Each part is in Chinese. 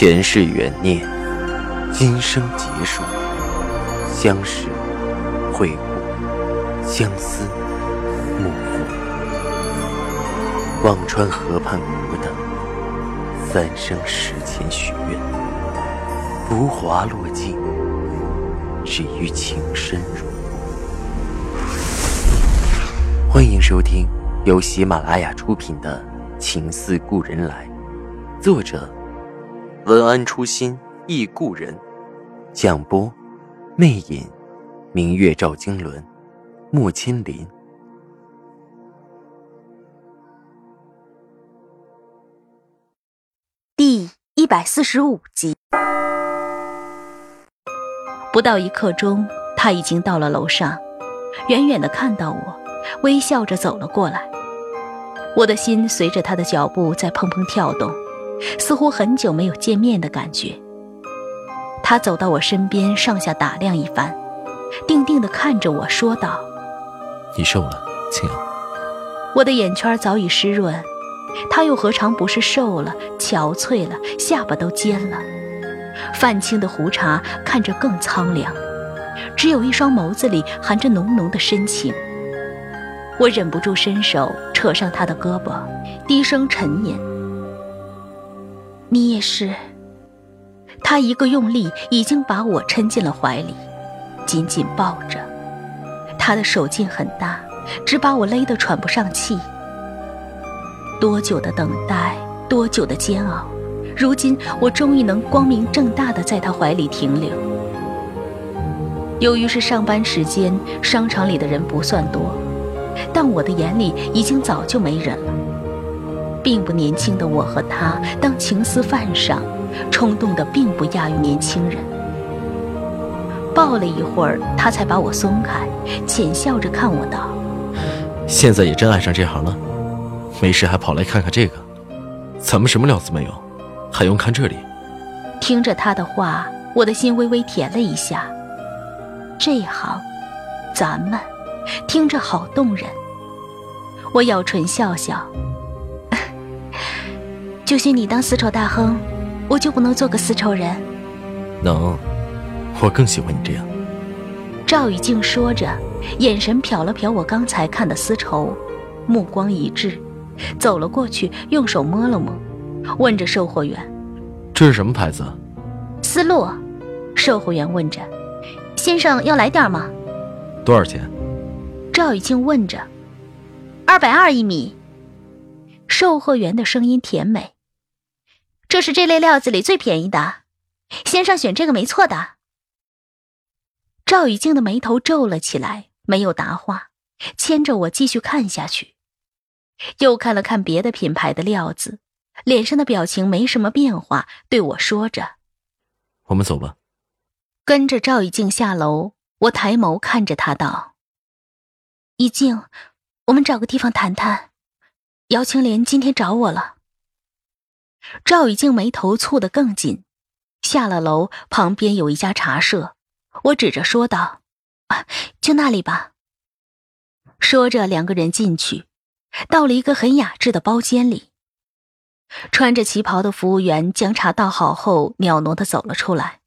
前世缘孽，今生结束，相识、会故，相思、幕复。忘川河畔苦等，三生石前许愿，浮华落尽，只余情深入。欢迎收听由喜马拉雅出品的《情似故人来》，作者。文安初心忆故人，蒋波，魅影，明月照经纶，木千林。第一百四十五集。不到一刻钟，他已经到了楼上，远远的看到我，微笑着走了过来。我的心随着他的脚步在砰砰跳动。似乎很久没有见面的感觉。他走到我身边，上下打量一番，定定地看着我说道：“你瘦了，青阳。”我的眼圈早已湿润，他又何尝不是瘦了、憔悴了，下巴都尖了，泛青的胡茬看着更苍凉，只有一双眸子里含着浓浓的深情。我忍不住伸手扯上他的胳膊，低声沉吟。你也是。他一个用力，已经把我抻进了怀里，紧紧抱着。他的手劲很大，只把我勒得喘不上气。多久的等待，多久的煎熬，如今我终于能光明正大的在他怀里停留。由于是上班时间，商场里的人不算多，但我的眼里已经早就没人了。并不年轻的我和他，当情丝泛上，冲动的并不亚于年轻人。抱了一会儿，他才把我松开，浅笑着看我道：“现在也真爱上这行了，没事还跑来看看这个，咱们什么料子没有，还用看这里？”听着他的话，我的心微微甜了一下。这行，咱们，听着好动人。我咬唇笑笑。就许你当丝绸大亨，我就不能做个丝绸人？能，我更喜欢你这样。赵雨静说着，眼神瞟了瞟我刚才看的丝绸，目光一致，走了过去，用手摸了摸，问着售货员：“这是什么牌子？”丝路。售货员问着：“先生要来点吗？”多少钱？赵雨静问着：“二百二一米。”售货员的声音甜美。这是这类料子里最便宜的，先生选这个没错的。赵雨静的眉头皱了起来，没有答话，牵着我继续看下去。又看了看别的品牌的料子，脸上的表情没什么变化，对我说着：“我们走吧。”跟着赵雨静下楼，我抬眸看着他道：“雨静，我们找个地方谈谈。姚青莲今天找我了。”赵雨静眉头蹙得更紧，下了楼，旁边有一家茶社，我指着说道：“啊，就那里吧。”说着，两个人进去，到了一个很雅致的包间里。穿着旗袍的服务员将茶倒好后，袅娜的走了出来。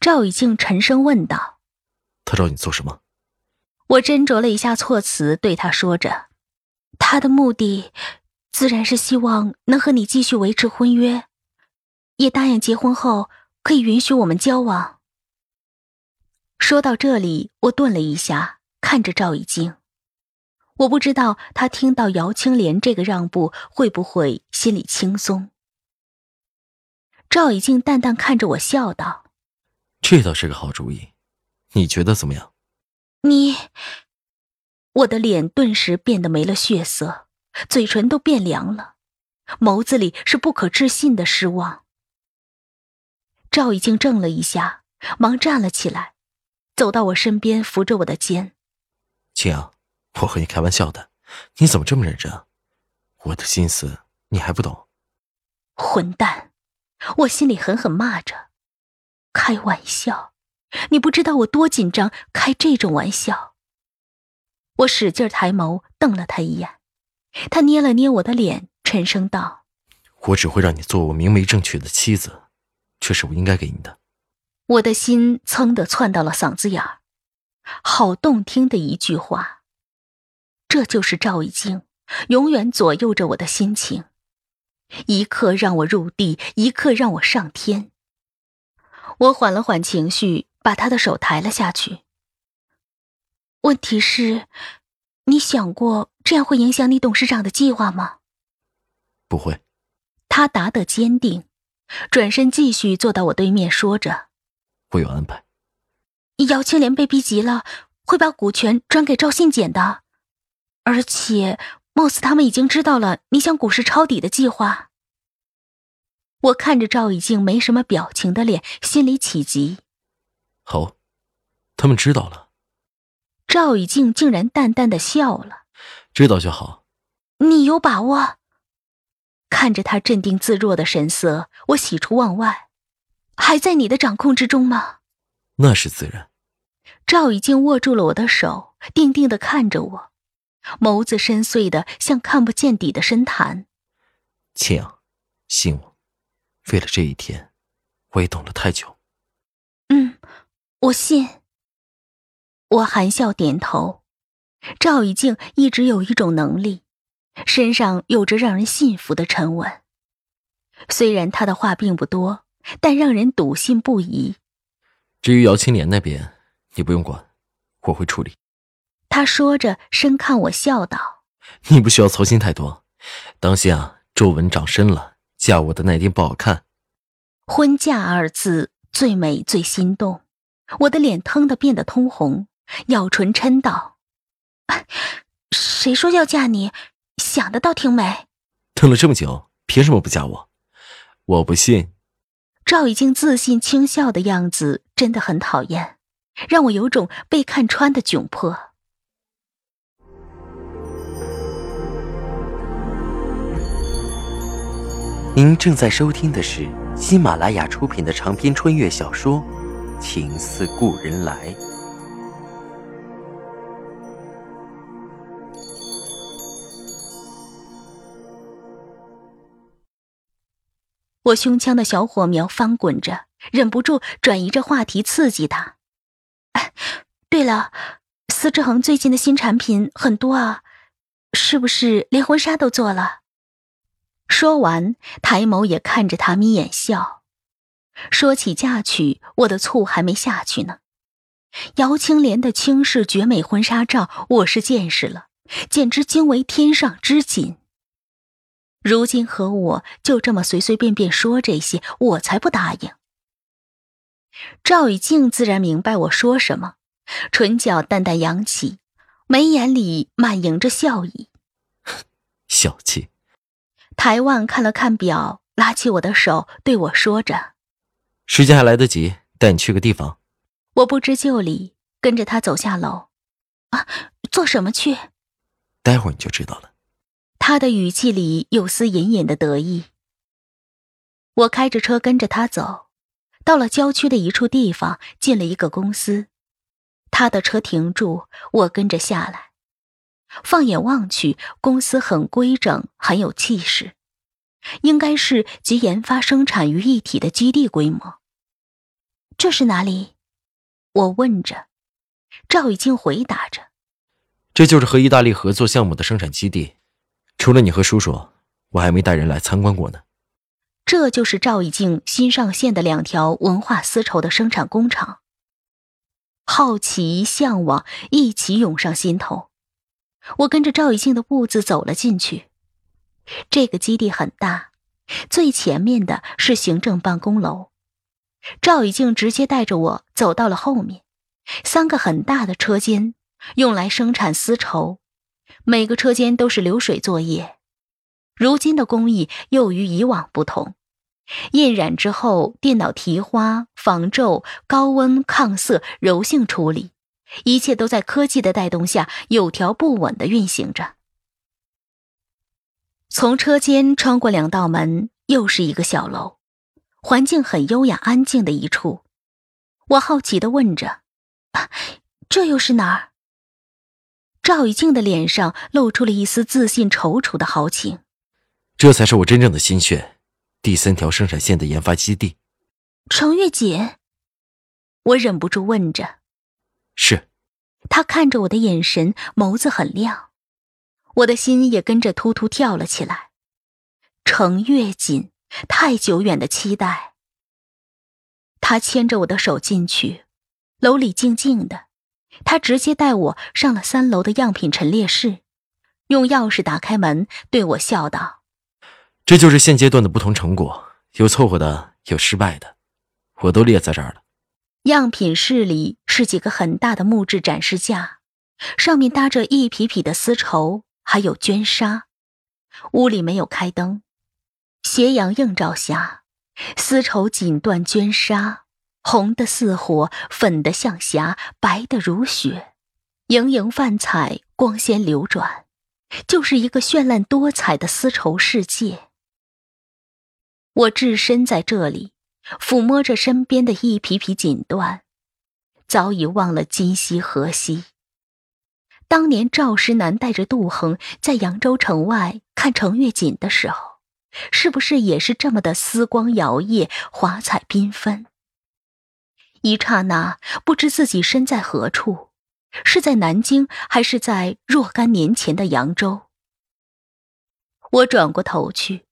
赵雨静沉声问道：“他找你做什么？”我斟酌了一下措辞，对他说着：“他的目的。”自然是希望能和你继续维持婚约，也答应结婚后可以允许我们交往。说到这里，我顿了一下，看着赵以静，我不知道他听到姚青莲这个让步会不会心里轻松。赵以静淡淡看着我，笑道：“这倒是个好主意，你觉得怎么样？”你，我的脸顿时变得没了血色。嘴唇都变凉了，眸子里是不可置信的失望。赵已经怔了一下，忙站了起来，走到我身边，扶着我的肩：“青阳，我和你开玩笑的，你怎么这么认真？我的心思你还不懂？”混蛋！我心里狠狠骂着：“开玩笑？你不知道我多紧张，开这种玩笑。”我使劲抬眸，瞪了他一眼。他捏了捏我的脸，沉声道：“我只会让你做我明媒正娶的妻子，却是我应该给你的。我的心噌的窜到了嗓子眼儿，好动听的一句话。这就是赵一静，永远左右着我的心情，一刻让我入地，一刻让我上天。我缓了缓情绪，把他的手抬了下去。问题是，你想过这样会影响你董事长的计划吗？不会。他答得坚定，转身继续坐到我对面，说着：“我有安排。姚青莲被逼急了，会把股权转给赵信简的，而且，貌似他们已经知道了你想股市抄底的计划。”我看着赵以静没什么表情的脸，心里起急。好，他们知道了。赵以静竟然淡淡的笑了。知道就好。你有把握？看着他镇定自若的神色，我喜出望外。还在你的掌控之中吗？那是自然。赵以静握住了我的手，定定的看着我，眸子深邃的像看不见底的深潭。青阳，信我，为了这一天，我也等了太久。嗯，我信。我含笑点头。赵以静一直有一种能力。身上有着让人信服的沉稳，虽然他的话并不多，但让人笃信不疑。至于姚青莲那边，你不用管，我会处理。他说着，深看我，笑道：“你不需要操心太多，当心啊，皱纹长深了，嫁我的那天不好看。”婚嫁二字最美最心动，我的脸腾的变得通红，咬唇嗔道：“谁说要嫁你？”想的倒挺美，等了这么久，凭什么不嫁我？我不信。赵以静自信轻笑的样子真的很讨厌，让我有种被看穿的窘迫。您正在收听的是喜马拉雅出品的长篇穿越小说《情似故人来》。我胸腔的小火苗翻滚着，忍不住转移着话题，刺激他。哎，对了，司之恒最近的新产品很多啊，是不是连婚纱都做了？说完，抬眸也看着他眯眼笑。说起嫁娶，我的醋还没下去呢。姚青莲的倾世绝美婚纱照，我是见识了，简直惊为天上之锦。如今和我就这么随随便便说这些，我才不答应。赵雨静自然明白我说什么，唇角淡淡扬起，眉眼里满盈着笑意。小气。台湾看了看表，拉起我的手对我说着：“时间还来得及，带你去个地方。”我不知就里，跟着他走下楼。啊，做什么去？待会儿你就知道了。他的语气里有丝隐隐的得意。我开着车跟着他走，到了郊区的一处地方，进了一个公司。他的车停住，我跟着下来。放眼望去，公司很规整，很有气势，应该是集研发、生产于一体的基地规模。这是哪里？我问着。赵已经回答着：“这就是和意大利合作项目的生产基地。”除了你和叔叔，我还没带人来参观过呢。这就是赵以静新上线的两条文化丝绸的生产工厂。好奇、向往一起涌上心头，我跟着赵以静的步子走了进去。这个基地很大，最前面的是行政办公楼。赵以静直接带着我走到了后面，三个很大的车间，用来生产丝绸。每个车间都是流水作业，如今的工艺又与以往不同。印染之后，电脑提花、防皱、高温抗色、柔性处理，一切都在科技的带动下有条不紊的运行着。从车间穿过两道门，又是一个小楼，环境很优雅安静的一处。我好奇的问着：“啊这又是哪儿？”赵以静的脸上露出了一丝自信、踌躇的豪情。这才是我真正的心血，第三条生产线的研发基地。程月锦，我忍不住问着。是。他看着我的眼神，眸子很亮，我的心也跟着突突跳了起来。程月锦，太久远的期待。他牵着我的手进去，楼里静静的。他直接带我上了三楼的样品陈列室，用钥匙打开门，对我笑道：“这就是现阶段的不同成果，有凑合的，有失败的，我都列在这儿了。”样品室里是几个很大的木质展示架，上面搭着一匹匹的丝绸，还有绢纱。屋里没有开灯，斜阳映照下，丝绸、锦缎、绢纱，红的似火，粉的像霞，白的如雪，莹莹泛彩，光鲜流转，就是一个绚烂多彩的丝绸世界。我置身在这里。抚摸着身边的一匹匹锦缎，早已忘了今夕何夕。当年赵石南带着杜衡在扬州城外看程月锦的时候，是不是也是这么的丝光摇曳、华彩缤纷？一刹那，不知自己身在何处，是在南京，还是在若干年前的扬州？我转过头去。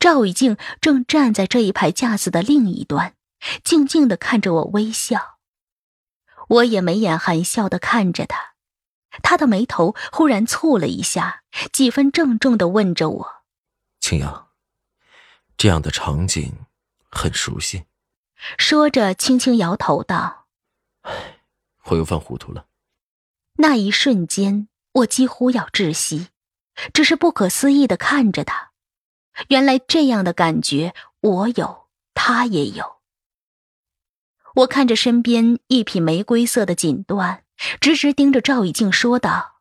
赵以静正站在这一排架子的另一端，静静的看着我微笑。我也眉眼含笑的看着他，他的眉头忽然蹙了一下，几分郑重的问着我：“青阳，这样的场景很熟悉。”说着，轻轻摇头道：“唉，我又犯糊涂了。”那一瞬间，我几乎要窒息，只是不可思议的看着他。原来这样的感觉，我有，他也有。我看着身边一匹玫瑰色的锦缎，直直盯着赵以静说道：“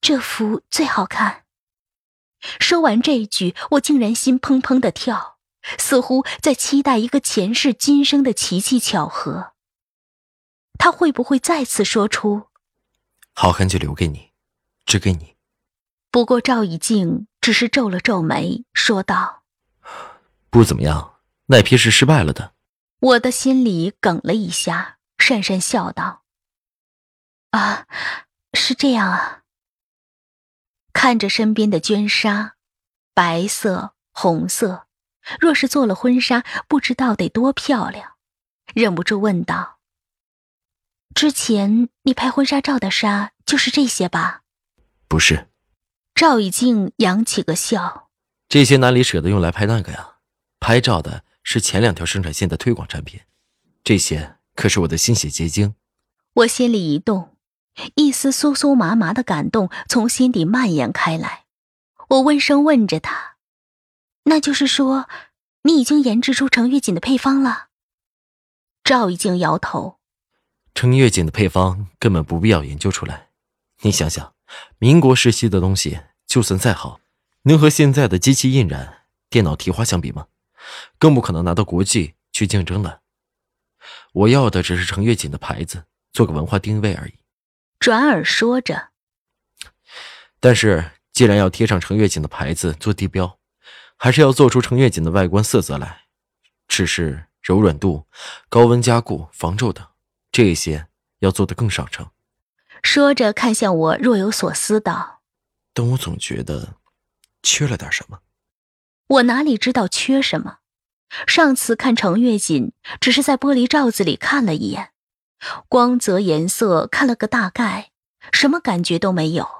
这幅最好看。”说完这句，我竟然心砰砰的跳，似乎在期待一个前世今生的奇迹巧合。他会不会再次说出：“好汉就留给你，只给你。”不过赵以静。只是皱了皱眉，说道：“不怎么样，那批是失败了的。”我的心里梗了一下，讪讪笑道：“啊，是这样啊。”看着身边的绢纱，白色、红色，若是做了婚纱，不知道得多漂亮。忍不住问道：“之前你拍婚纱照的纱就是这些吧？”“不是。”赵以静扬起个笑，这些哪里舍得用来拍那个呀？拍照的是前两条生产线的推广产品，这些可是我的心血结晶。我心里一动，一丝酥酥麻麻的感动从心底蔓延开来。我温声问着他：“那就是说，你已经研制出程月锦的配方了？”赵一静摇头：“程月锦的配方根本不必要研究出来，你想想，民国时期的东西。”就算再好，能和现在的机器印染、电脑提花相比吗？更不可能拿到国际去竞争了。我要的只是程月锦的牌子，做个文化定位而已。转而说着，但是既然要贴上程月锦的牌子做地标，还是要做出程月锦的外观色泽来。只是柔软度、高温加固、防皱等这些要做得更上乘。说着，看向我，若有所思道。但我总觉得缺了点什么。我哪里知道缺什么？上次看程月锦，只是在玻璃罩子里看了一眼，光泽颜色看了个大概，什么感觉都没有。